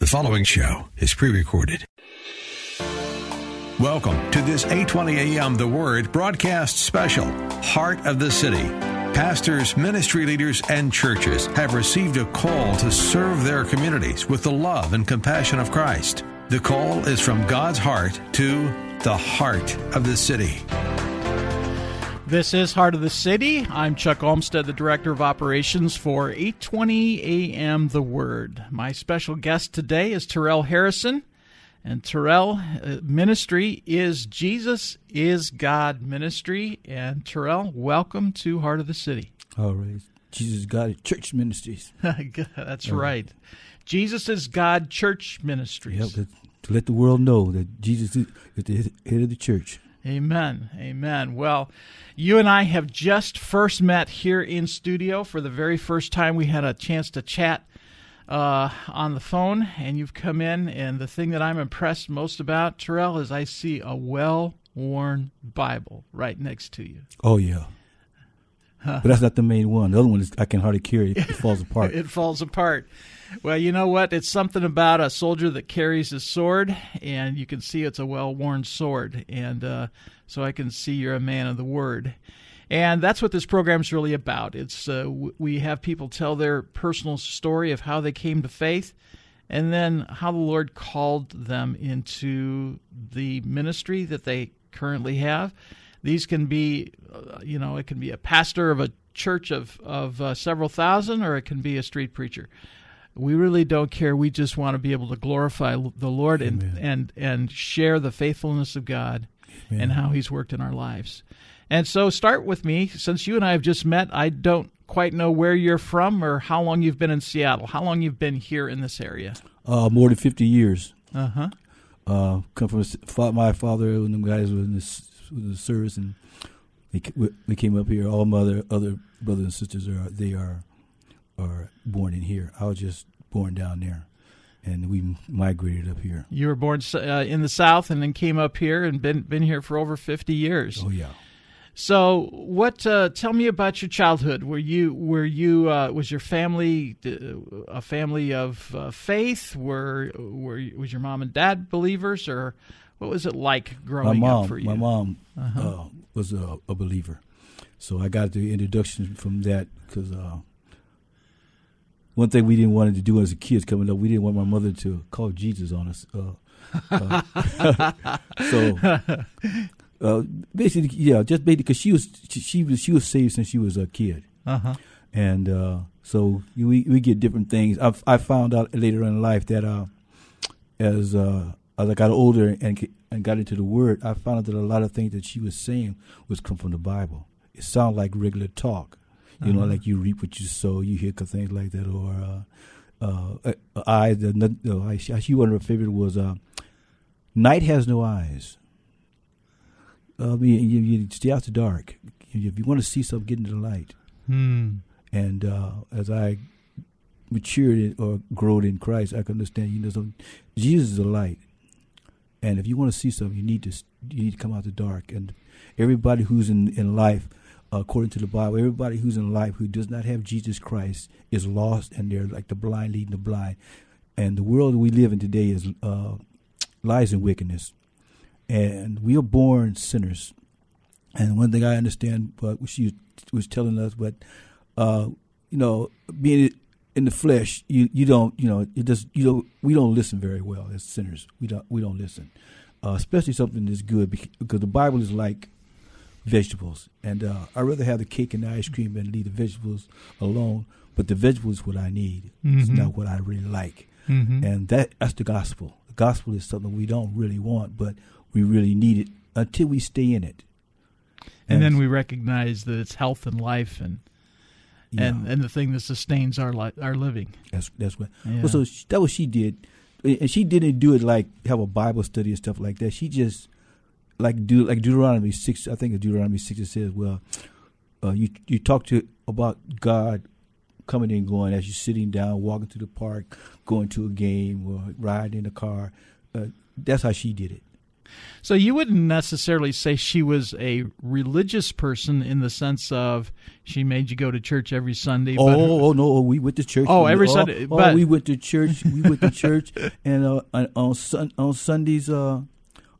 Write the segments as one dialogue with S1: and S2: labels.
S1: The following show is pre recorded. Welcome to this 820 AM The Word broadcast special, Heart of the City. Pastors, ministry leaders, and churches have received a call to serve their communities with the love and compassion of Christ. The call is from God's heart to the heart of the city.
S2: This is Heart of the City. I'm Chuck Olmstead, the Director of Operations for 820 AM The Word. My special guest today is Tarrell Harrison. And Tarrell uh, Ministry is Jesus is God Ministry. And Tarrell, welcome to Heart of the City.
S3: All right. Jesus God Church Ministries.
S2: That's right. Jesus is God Church Ministries.
S3: Yep, to, to let the world know that Jesus is the head of the church.
S2: Amen. Amen. Well, you and I have just first met here in studio for the very first time. We had a chance to chat uh, on the phone, and you've come in. And the thing that I'm impressed most about, Tarrell, is I see a well worn Bible right next to you.
S3: Oh, yeah. But that's not the main one. The other one is I can hardly carry it. It falls apart.
S2: it falls apart. Well, you know what? It's something about a soldier that carries his sword, and you can see it's a well worn sword. And uh, so I can see you're a man of the word. And that's what this program is really about. It's uh, w- we have people tell their personal story of how they came to faith, and then how the Lord called them into the ministry that they currently have. These can be, uh, you know, it can be a pastor of a church of of uh, several thousand, or it can be a street preacher. We really don't care. We just want to be able to glorify the Lord and and and share the faithfulness of God Amen. and how He's worked in our lives. And so, start with me. Since you and I have just met, I don't quite know where you're from or how long you've been in Seattle. How long you've been here in this area?
S3: Uh, more than fifty years.
S2: Uh-huh.
S3: Uh Come from my father and them guys were in the, the service, and they we came up here. All my other other brothers and sisters are they are are born in here. I was just born down there, and we migrated up here.
S2: You were born uh, in the South, and then came up here, and been been here for over fifty years.
S3: Oh yeah.
S2: So, what? Uh, tell me about your childhood. Were you were you uh, was your family a family of uh, faith? Were were was your mom and dad believers, or what was it like growing
S3: mom,
S2: up for you?
S3: My mom uh-huh. Uh, was a, a, believer, so I got the introduction from that because uh, one thing we didn't want to do as a kids coming up, we didn't want my mother to call Jesus on us. Uh, uh, so uh, basically, yeah, just basically because she was she, she, was she was saved since she was a kid,
S2: uh-huh.
S3: and uh, so we we get different things. I I found out later in life that uh, as uh, as I got older and and got into the Word, I found out that a lot of things that she was saying was come from the Bible. It sounded like regular talk. You know, uh-huh. like you reap what you sow. You hear things like that, or uh, uh, uh eyes. The, I, she one of her favorite was uh, "Night has no eyes." I mean, you, you stay out the dark. If you want to see something, get into the light.
S2: Hmm.
S3: And uh, as I matured or growed in Christ, I can understand. You know, so Jesus is the light, and if you want to see something, you need to you need to come out the dark. And everybody who's in in life according to the Bible, everybody who's in life who does not have Jesus Christ is lost, and they're like the blind leading the blind. And the world we live in today is uh, lies in wickedness, and we are born sinners. And one thing I understand, what she was telling us, but uh, you know, being in the flesh, you you don't you know it just you don't we don't listen very well as sinners. We don't we don't listen, uh, especially something that's good because the Bible is like vegetables. And uh, I'd rather have the cake and the ice cream and leave the vegetables alone. But the vegetables is what I need.
S2: Mm-hmm.
S3: It's not what I really like.
S2: Mm-hmm.
S3: And that that's the gospel. The gospel is something we don't really want, but we really need it until we stay in it.
S2: And, and then we recognize that it's health and life and yeah. and and the thing that sustains our li- our living.
S3: That's that's what. Yeah. Well, so she, that what she did, and she didn't do it like have a Bible study and stuff like that. She just like do like Deuteronomy six. I think it's Deuteronomy six it says, "Well, uh, you you talk to about God coming and going as you're sitting down, walking to the park, going to a game, or riding in a car." Uh, that's how she did it.
S2: So you wouldn't necessarily say she was a religious person in the sense of she made you go to church every Sunday.
S3: Oh,
S2: but
S3: oh no, we went to church.
S2: Oh, every
S3: oh,
S2: Sunday,
S3: Oh,
S2: but-
S3: we went to church. We went to church, and uh, on on, sun, on Sundays, uh,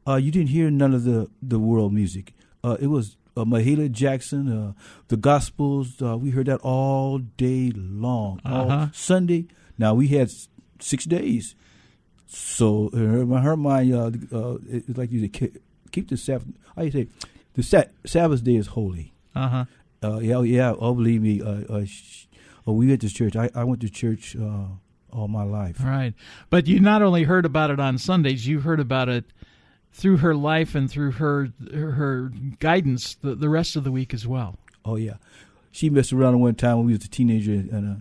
S3: uh, you didn't hear none of the the world music. Uh, it was uh, Mahalia Jackson, uh, the Gospels. Uh, we heard that all day long. All
S2: Uh-huh.
S3: Sunday. Now we had six days. So her, her mind, uh, uh, it's like you said, keep- the Sabbath. How you say, the Sa- Sabbath day is holy.
S2: uh huh.
S3: Uh, yeah, yeah. Oh, believe me. Uh, uh, sh- oh, we went to church. I, I went to church uh, all my life.
S2: Right. But you not only heard about it on Sundays, you heard about it through her life and through her her, her guidance the, the rest of the week as well.
S3: Oh yeah. She messed around one time when we was a teenager and uh,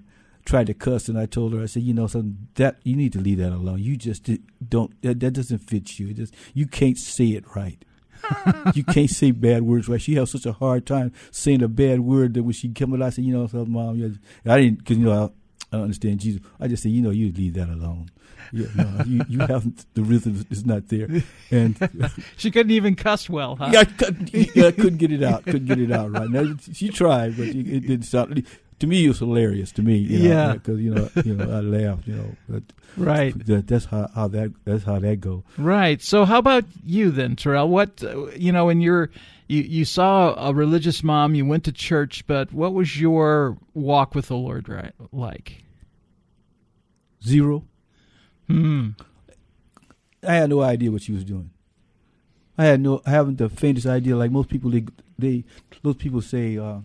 S3: tried to cuss, and I told her, I said, you know, something that you need to leave that alone. You just don't. That, that doesn't fit you. It just you can't say it right. you can't say bad words right. She has such a hard time saying a bad word that when she come out, I said, you know, something, mom, you I didn't because you know I, I don't understand Jesus. I just said, you know, you leave that alone. Yeah, no, you you haven't. The rhythm is not there, and
S2: She couldn't even cuss well, huh?
S3: yeah, I couldn't, yeah, I couldn't get it out. Couldn't get it out right. Now she tried, but it, it didn't sound. To me, it was hilarious. To me, you know,
S2: Yeah.
S3: because you know, you know, I laughed. You know, but
S2: Right.
S3: that, that's how, how that that's how that go.
S2: Right. So, how about you then, Tarrell? What uh, you know, in your you you saw a religious mom, you went to church, but what was your walk with the Lord right like?
S3: Zero.
S2: Hmm.
S3: I had no idea what she was doing. I had no, I haven't the faintest idea. Like most people, they, they those people say, uh,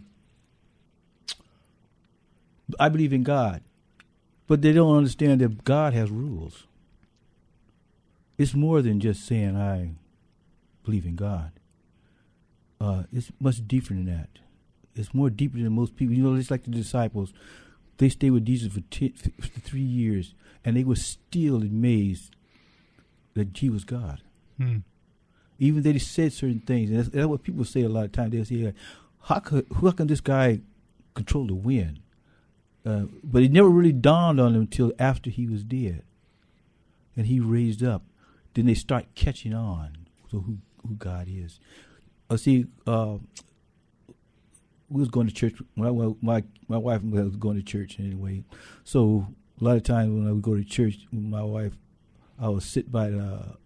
S3: "I believe in God," but they don't understand that God has rules. It's more than just saying I believe in God. Uh, it's much deeper than that. It's more deeper than most people. You know, it's like the disciples. They stayed with Jesus for, ten, for three years, and they were still amazed that he was God.
S2: Hmm.
S3: Even they said certain things, and that's, that's what people say a lot of times. They say, "How could, how can this guy control the wind?" Uh, but it never really dawned on them until after he was dead, and he raised up. Then they start catching on to who who God is. Uh, see, uh, we was going to church. When I, My my my wife was going to church anyway. So a lot of times when I would go to church, my wife, I would sit by the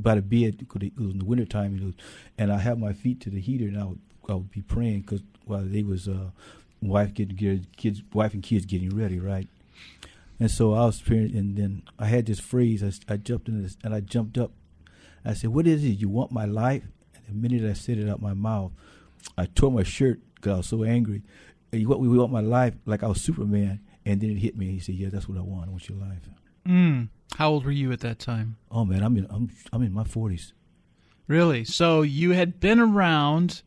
S3: by the bed because it was in the wintertime, you know, and I have my feet to the heater, and I would I would be praying because while they was uh, wife getting get, kids, wife and kids getting ready, right. And so I was praying, and then I had this phrase. I, I jumped in this, and I jumped up. I said, "What is it? You want my life?" And the minute I said it out my mouth, I tore my shirt because I was so angry. And you want we want my life like I was Superman, and then it hit me. He said, "Yeah, that's what I want. I want your life."
S2: Mm. How old were you at that time?
S3: Oh man, I'm in I'm I'm in my forties.
S2: Really? So you had been around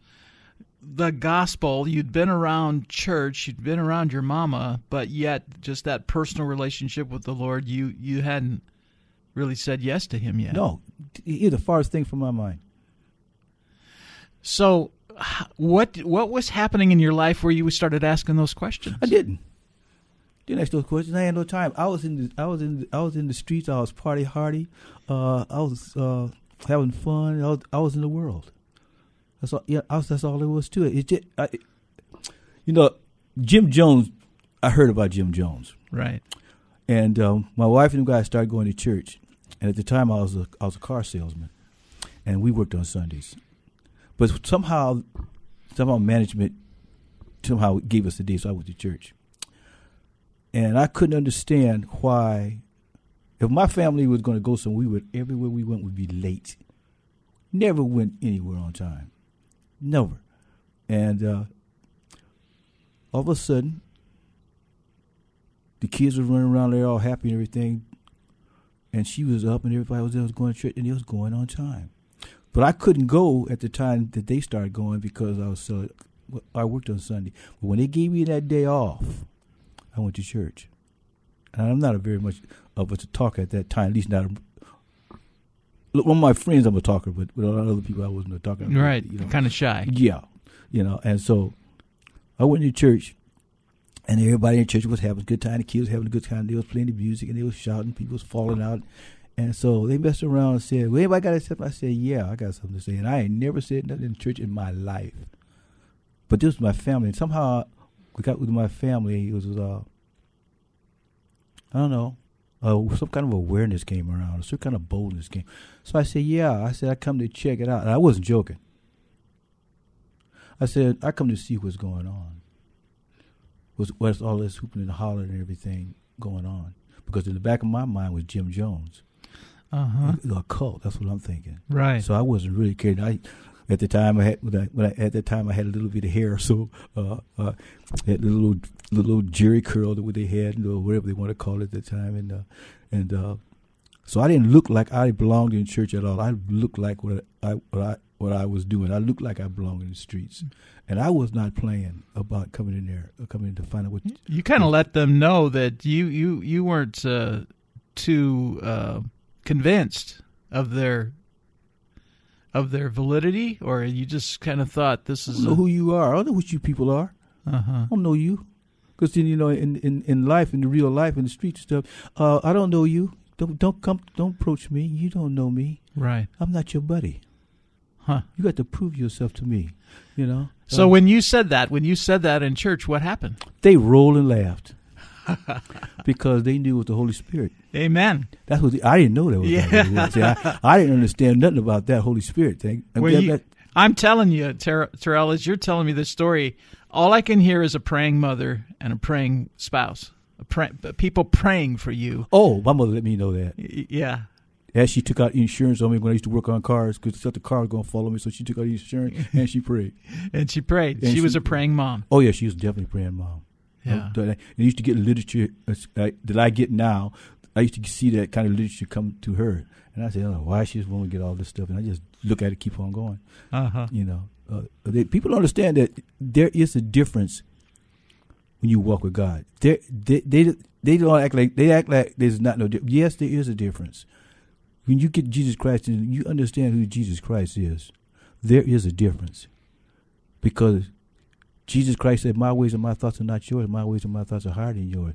S2: the gospel, you'd been around church, you'd been around your mama, but yet just that personal relationship with the Lord, you you hadn't really said yes to him yet.
S3: No, here's the farthest thing from my mind.
S2: So what what was happening in your life where you started asking those questions?
S3: I didn't. Didn't ask those questions. I had no time. I was in the I was in the, I was in the streets. I was party hardy. Uh, I was uh, having fun. I was, I was in the world. That's all. Yeah, I was, that's all there was to it. It just, I, you know, Jim Jones. I heard about Jim Jones,
S2: Right.
S3: and um, my wife and the guys started going to church. And at the time, I was a I was a car salesman, and we worked on Sundays. But somehow, somehow management somehow gave us the day, so I went to church. And I couldn't understand why, if my family was going to go somewhere, we would everywhere we went would be late. Never went anywhere on time, never. And uh, all of a sudden, the kids were running around there all happy and everything, and she was up and everybody was there was going to church and it was going on time. But I couldn't go at the time that they started going because I was so I worked on Sunday. But when they gave me that day off, I went to church. And I'm not a very much of a talker at that time, at least not. One of my friends, I'm a talker, but with a lot of other people, I wasn't a talker.
S2: Right.
S3: You know.
S2: Kind of shy.
S3: Yeah, you know, and so I went to church, and everybody in church was having a good time. The kids having a good time. They was playing the music and they was shouting. People was falling out, And so they messed around and said, "Well, anybody got to say?" I said, "Yeah, I got something to say." And I ain't never said nothing in church in my life, but this was my family. And somehow we got with my family. It was, uh, I don't know, uh, some kind of awareness came around, some kind of boldness came. So I said, "Yeah," I said, "I come to check it out," and I wasn't joking. I said, "I come to see what's going on." Was what's all this hooping and hollering and everything going on? Because in the back of my mind was Jim Jones
S2: Uh-huh.
S3: a cult. That's what I'm thinking.
S2: Right.
S3: So I wasn't really caring. I at the time I had when I, when I at that time I had a little bit of hair, so uh, uh, had little little Jheri curl that they had, or whatever they want to call it at the time, and uh, and uh, so I didn't look like I belonged in church at all. I looked like what I what I what I was doing. I looked like I belonged in the streets, and I was not playing about coming in there, uh, coming in to find out what.
S2: you kind of let them know that you you you weren't uh, too uh, convinced of their of their validity, or you just kind of thought this
S3: I
S2: is
S3: don't know who you are. I don't know what you people are.
S2: uh huh.
S3: I don't know you. Because then you know, in, in, in life, in the real life, in the street stuff, uh, I don't know you. Don't don't come. Don't approach me. You don't know me.
S2: Right.
S3: I'm not your buddy.
S2: Huh.
S3: You got to prove yourself to me. You know.
S2: So
S3: Uh,
S2: when you said that, when you said that in church, what happened?
S3: they rolled and laughed because they knew it was the Holy Spirit.
S2: Amen.
S3: That's what I didn't know that was.
S2: Yeah.
S3: See, I, I didn't understand nothing about that Holy Spirit thing. And
S2: Well, you-
S3: that-
S2: I'm telling you, Ter- Tarrell, as you're telling me this story, all I can hear is a praying mother and a praying spouse, a pray- people praying for you.
S3: oh, my mother let me know that.
S2: Y- Yeah.
S3: As she took out insurance on me when I used to work on cars because she thought the car was going to follow me, so she took out insurance and she prayed.
S2: And she prayed.
S3: And
S2: she was a praying mom.
S3: Oh yeah, she was definitely praying mom.
S2: Yeah.
S3: Uh, I used to get literature uh, that I get now. I used to see that kind of literature come to her, and I said, oh, "Why she just want to get all this stuff?" And I just look at it, keep on going.
S2: Uh huh.
S3: You know, uh, they, people don't understand that there is a difference when you walk with God. There, they, they, they don't act like they act like there's not no. Di- yes, there is a difference. When you get Jesus Christ and you understand who Jesus Christ is, there is a difference because Jesus Christ said, "My ways and my thoughts are not yours. My ways and my thoughts are higher than yours."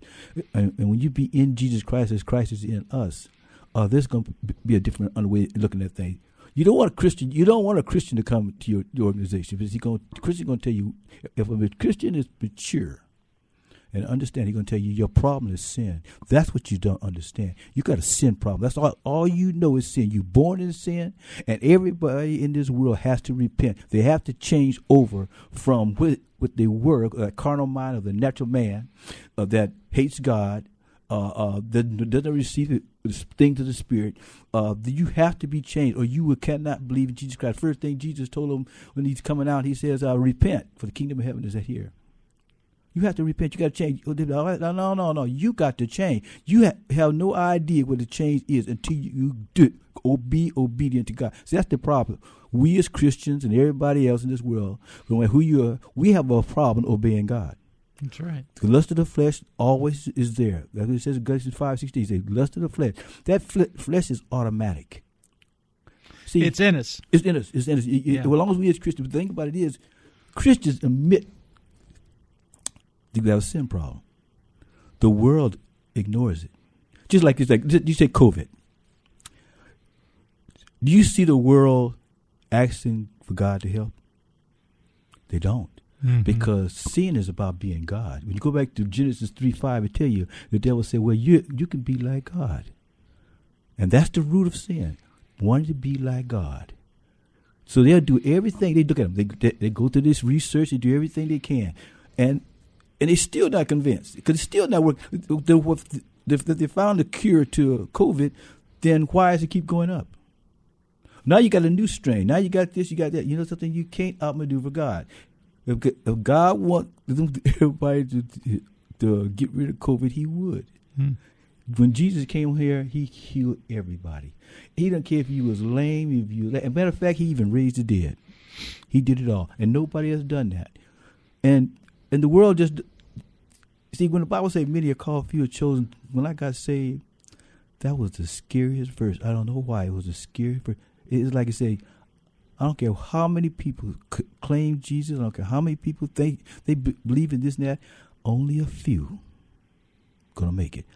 S3: And, and when you be in Jesus Christ as Christ is in us, uh, there's going to be a different way of looking at things. You don't want a Christian. You don't want a Christian to come to your, your organization because he going Christian going to tell you if a Christian is mature and understand, he's going to tell you your problem is sin. That's what you don't understand. You got a sin problem. That's all. All you know is sin. You born in sin, and everybody in this world has to repent. They have to change over from what what they were, that carnal mind of the natural man, uh, that hates God, uh, uh, that doesn't receive the things of the Spirit. Uh, you have to be changed, or you cannot believe in Jesus Christ. First thing Jesus told him when he's coming out, he says, uh, "Repent, for the kingdom of heaven is at here." You have to repent. You got to change. Oh, No, no, no, no. You got to change. You ha- have no idea what the change is until you do or be obedient to God. See, that's the problem. We as Christians and everybody else in this world, no matter who you are, we have a problem obeying God.
S2: That's right.
S3: The lust of the flesh always is there. That's what it says in Galatians five sixteen. It says, lust of the flesh. That fle- flesh is automatic. See,
S2: It's in us.
S3: it's in us. It's in us. It- it-
S2: Yeah.
S3: As long as we as Christians, the thing about it is, Christians admit we have a sin problem. The world ignores it. Just like it's like you say COVID. Do you see the world asking for God to help? They don't.
S2: Mhm.
S3: Because sin is about being God. When you go back to Genesis 3 5, it tell you the devil said, Well, you you can be like God. And that's the root of sin. Wanting to be like God. So they'll do everything. They look at them. They, they, they go through this research. They do everything they can. And and they're still not convinced. Because it's still not working. If they found a cure to COVID, then why does it keep going up? Now you got a new strain. Now you got this, you got that. You know something? You can't outmaneuver God. If, if God wants everybody to, to get rid of COVID, He would.
S2: Hmm.
S3: When Jesus came here, He healed everybody. He didn't care if you was lame, if you. As a matter of fact, He even raised the dead. He did it all, and nobody has done that. And and the world just see when the Bible says many are called, few are chosen. When I got saved, that was the scariest verse. I don't know why it was the scariest verse. It's like I say, I don't care how many people claim Jesus. I don't care how many people think they believe in this and that. Only a few gonna make it.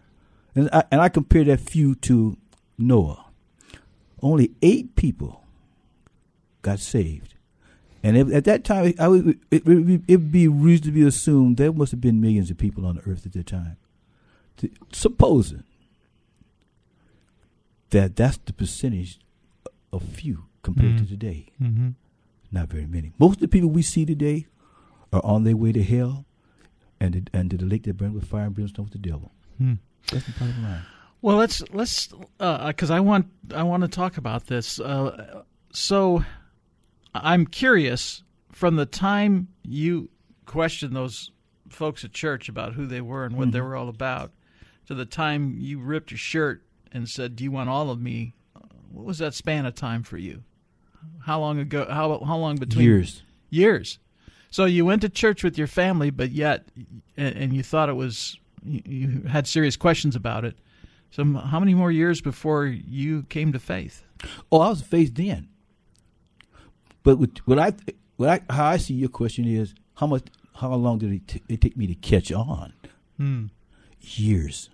S3: And I, and I compare that few to Noah, only eight people got saved. And at that time, I would, it would be reasonably assumed there must have been millions of people on the earth at that time. Supposing that that's the percentage of few compared
S2: Mm-hmm.
S3: to today.
S2: Mm-hmm.
S3: Not very many. Most of the people we see today are on their way to hell and to, and to the lake that burns with fire and brimstone with the devil.
S2: Hmm.
S3: That's the bottom line.
S2: Well, let's let's because I want I want to talk about this. Uh, so, I'm curious from the time you questioned those folks at church about who they were and what they
S3: Mhm.
S2: were all about, to the time you ripped your shirt and said, "Do you want all of me?" What was that span of time for you? How long ago? How how long between
S3: Years.
S2: years. So you went to church with your family, but yet, and, and you thought it was, you, you had serious questions about it. So how many more years before you came to faith?
S3: Oh, I was faced then. But with, what I, what I, how I see your question is how much, how long did it, t- it take me to catch on?
S2: Hmm.
S3: Years.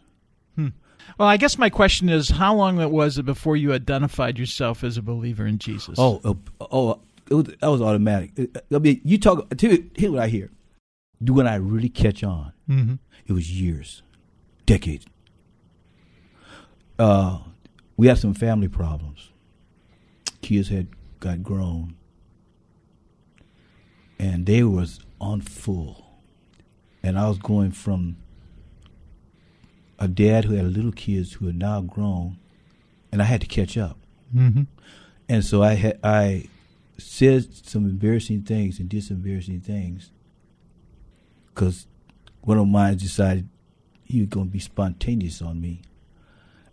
S2: Well, I guess my question is, how long it was it before you identified yourself as a believer in Jesus?
S3: Oh, uh, oh, it was, that was automatic. I mean, you talk. Here's what I hear. Do when I really catch on?
S2: hmm
S3: It was years, decades. Uh, we had some family problems. Kids had got grown, and they was on full, and I was going from a dad who had little kids who are now grown, and I had to catch up.
S2: hmm
S3: And so I had I said some embarrassing things and did some embarrassing things because one of mine decided he was going to be spontaneous on me,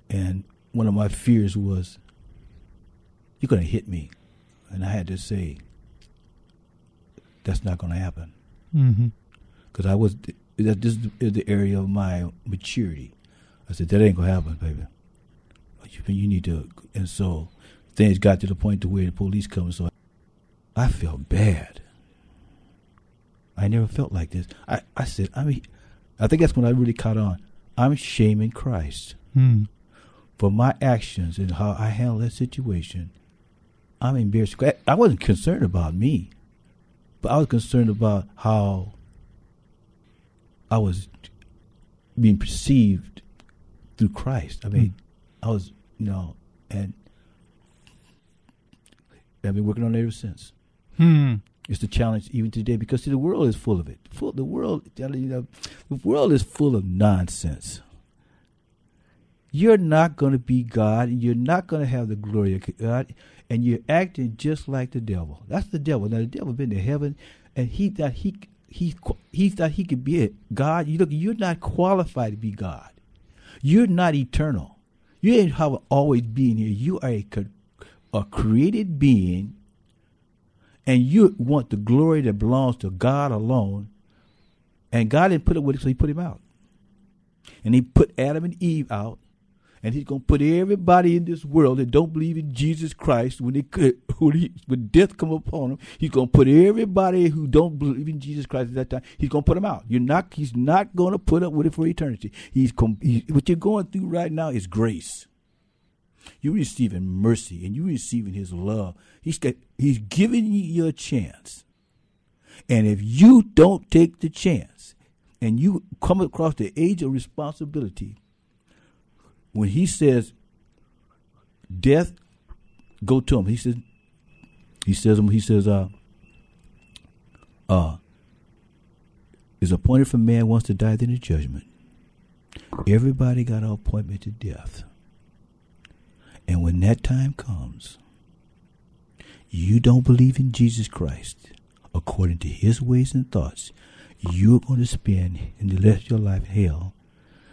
S3: and one of my fears was you're going to hit me, and I had to say that's not going to happen because I was that this is the area of my maturity. I said that ain't gonna happen, baby. You, you need to, and so things got to the point to where the police come. So I felt bad. I never felt like this. I, I said, I mean, I think that's when I really caught on. I'm shaming Christ
S2: hmm
S3: for my actions and how I handled that situation. I'm embarrassed. I wasn't concerned about me, but I was concerned about how I was being perceived through Christ. I mean, I was, you know, and I've been working on it ever since.
S2: Hmm.
S3: It's the challenge even today because see, the world is full of it. Full the world, you know, the world is full of nonsense. You're not going to be God, and you're not going to have the glory of God, and you're acting just like the devil. That's the devil. Now the devil been to heaven, and he thought he he he thought he could be it. God. You look, you're not qualified to be God. You're not eternal. You ain't have always been here. You are a, a created being and you want the glory that belongs to God alone, and God didn't put it with it, so He put him out. And He put Adam and Eve out, and He's gonna put everybody in this world that don't believe in Jesus Christ when they could, when, he, when death come upon them. He's gonna put everybody who don't believe in Jesus Christ at that time. He's gonna put them out. You're not. He's not gonna put up with it for eternity. He's, com- he, what you're going through right now is grace. You're receiving mercy and you're receiving His love. He's got, He's giving you a chance. And if you don't take the chance and you come across the age of responsibility, when He says, "Death, go to Him," He says, He says, He says, uh, uh, is appointed for man wants to die, then the judgment. Everybody got an appointment to death. And when that time comes, you don't believe in Jesus Christ according to his ways and thoughts, you're going to spend in the rest of your life hell.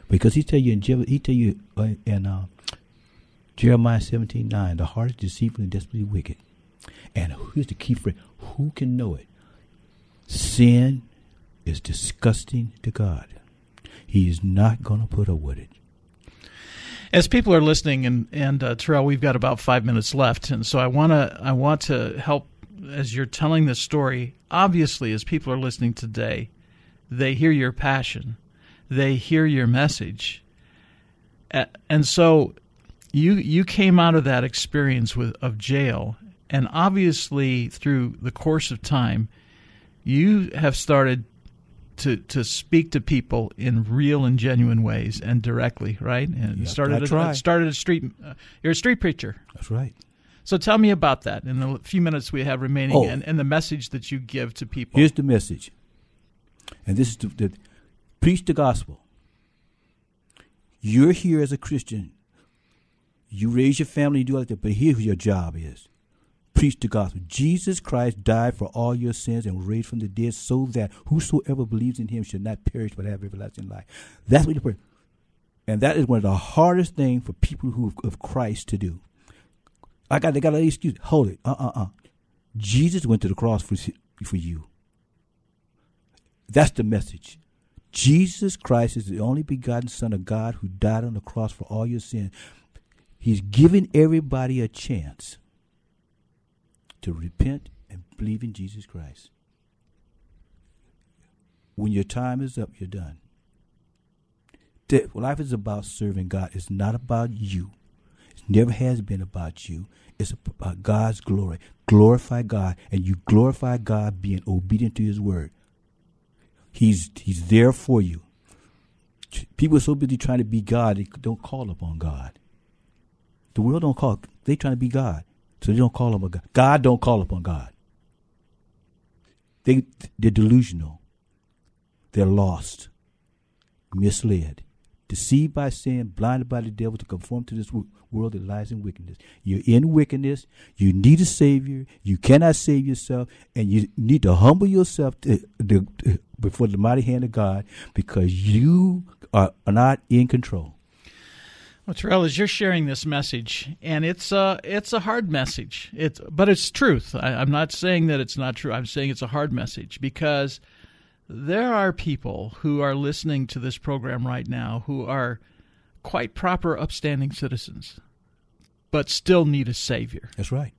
S3: Because he tell you in he tell you uh, in uh, Jeremiah seventeen nine, the heart is deceitful and desperately wicked. And here's the key phrase: Who can know it? Sin is disgusting to God. He is not going to put up with it.
S2: As people are listening, and and uh, Tarrell, we've got about five minutes left, and so I want to I want to help as you're telling this story. Obviously, as people are listening today, they hear your passion, they hear your message, and so you you came out of that experience with of jail, and obviously through the course of time, you have started to to speak to people in real and genuine ways and directly, right? And
S3: Yeah,
S2: started a, started a street. Uh, you're a street preacher.
S3: That's right.
S2: So tell me about that in the few minutes we have remaining,
S3: Oh.
S2: and, and the message that you give to people.
S3: Here's the message, and this is the, the preach the gospel. You're here as a Christian. You raise your family, you do like that, but here's your job is: preach the gospel. Jesus Christ died for all your sins and raised from the dead, so that whosoever believes in Him should not perish but have everlasting life. That's what you pray, and that is one of the hardest things for people who of Christ to do. I got they got an excuse. Hold it. Uh uh uh. Jesus went to the cross for for you. That's the message. Jesus Christ is the only begotten Son of God who died on the cross for all your sins. He's giving everybody a chance to repent and believe in Jesus Christ. When your time is up, you're done. Life is about serving God. It's not about you. It never has been about you. It's about God's glory. Glorify God, and you glorify God being obedient to His word. He's He's there for you. People are so busy trying to be God, they don't call upon God. The world don't call. They trying to be God, so they don't call upon God. God don't call upon God. They they're delusional. They're lost, misled, deceived by sin, blinded by the devil to conform to this world that lies in wickedness. You're in wickedness. You need a savior. You cannot save yourself, and you need to humble yourself to, to, to- before the mighty hand of God because you are not in control.
S2: Well, Tarrell, as you're sharing this message, and it's a it's a hard message. It's but it's truth. I, I'm not saying that it's not true. I'm saying it's a hard message because there are people who are listening to this program right now who are quite proper, upstanding citizens, but still need a savior.
S3: That's right.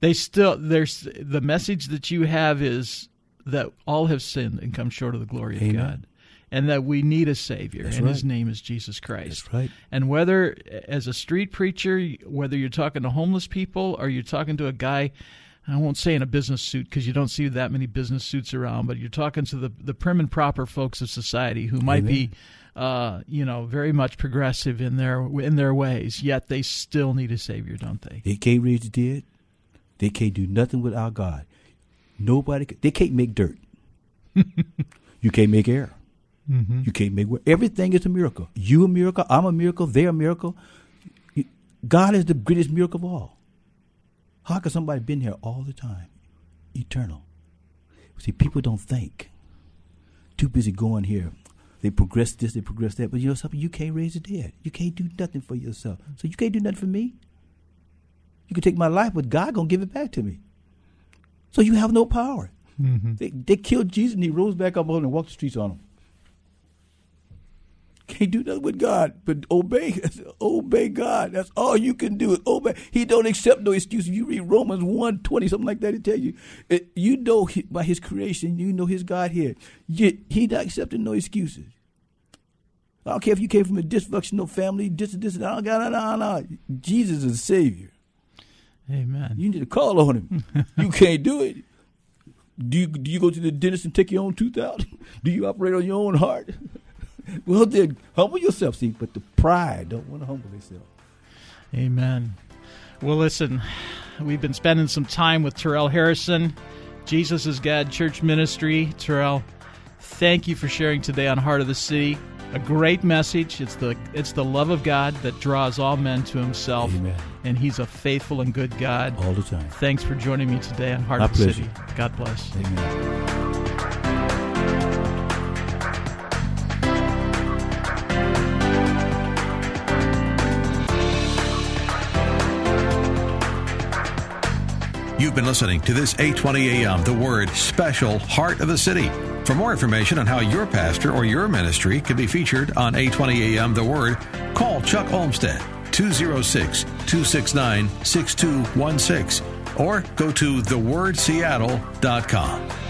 S2: They still there's the message that you have is that all have sinned and come short of the glory of God. And that we need a Savior,
S3: That's
S2: and His name is Jesus Christ.
S3: That's right.
S2: And whether, as a street preacher, whether you're talking to homeless people or you're talking to a guy, I won't say in a business suit because you don't see that many business suits around, but you're talking to the, the prim and proper folks of society who might be, uh, you know, very much progressive in their in their ways, yet they still need a savior, don't they?
S3: They can't raise the dead. They can't do nothing without God. Nobody. They can't make dirt. you can't make air. Mm-hmm. You can't make everything is a miracle. You a miracle. I'm a miracle. They're a miracle. God is the greatest miracle of all. How can somebody been here all the time, eternal? See, people don't think. Too busy going here. They progress this, they progress that, but you know something? You can't raise the dead. You can't do nothing for yourself. So you can't do nothing for me. You can take my life, but God gonna give it back to me. So you have no power. Mm-hmm. They, they killed Jesus and he rose back up on and walked the streets on them. Can't do nothing with God, but obey. obey God. That's all you can do. Is obey. He don't accept no excuse. If you read Romans 1, 20, something like that, he tell you, it, you know he, by his creation, you know his God here. Yet he not accepting no excuses. I don't care if you came from a dysfunctional family, this and this and that. No, no, no, no. Jesus is savior.
S2: Amen.
S3: You need to call on him. you can't do it. Do you do you go to the dentist and take your own tooth out? Do you operate on your own heart? well, then humble yourself. See, but the pride don't want to humble themselves.
S2: Amen. Well, listen, we've been spending some time with Tarrell Harrison, Jesus is God Church Ministry. Tarrell, thank you for sharing today on Heart of the City. A great message. It's the it's the love of God that draws all men to Himself,
S3: Amen.
S2: and He's a faithful and good God.
S3: All the time.
S2: Thanks for joining me today on Heart
S3: My
S2: of the
S3: pleasure.
S2: City. God bless.
S3: Amen.
S1: You've been listening to this 820 AM The Word special Heart of the City. For more information on how your pastor or your ministry can be featured on 820 AM The Word, call Chuck Olmsted 206 269 6216 or go to thewordseattle.com.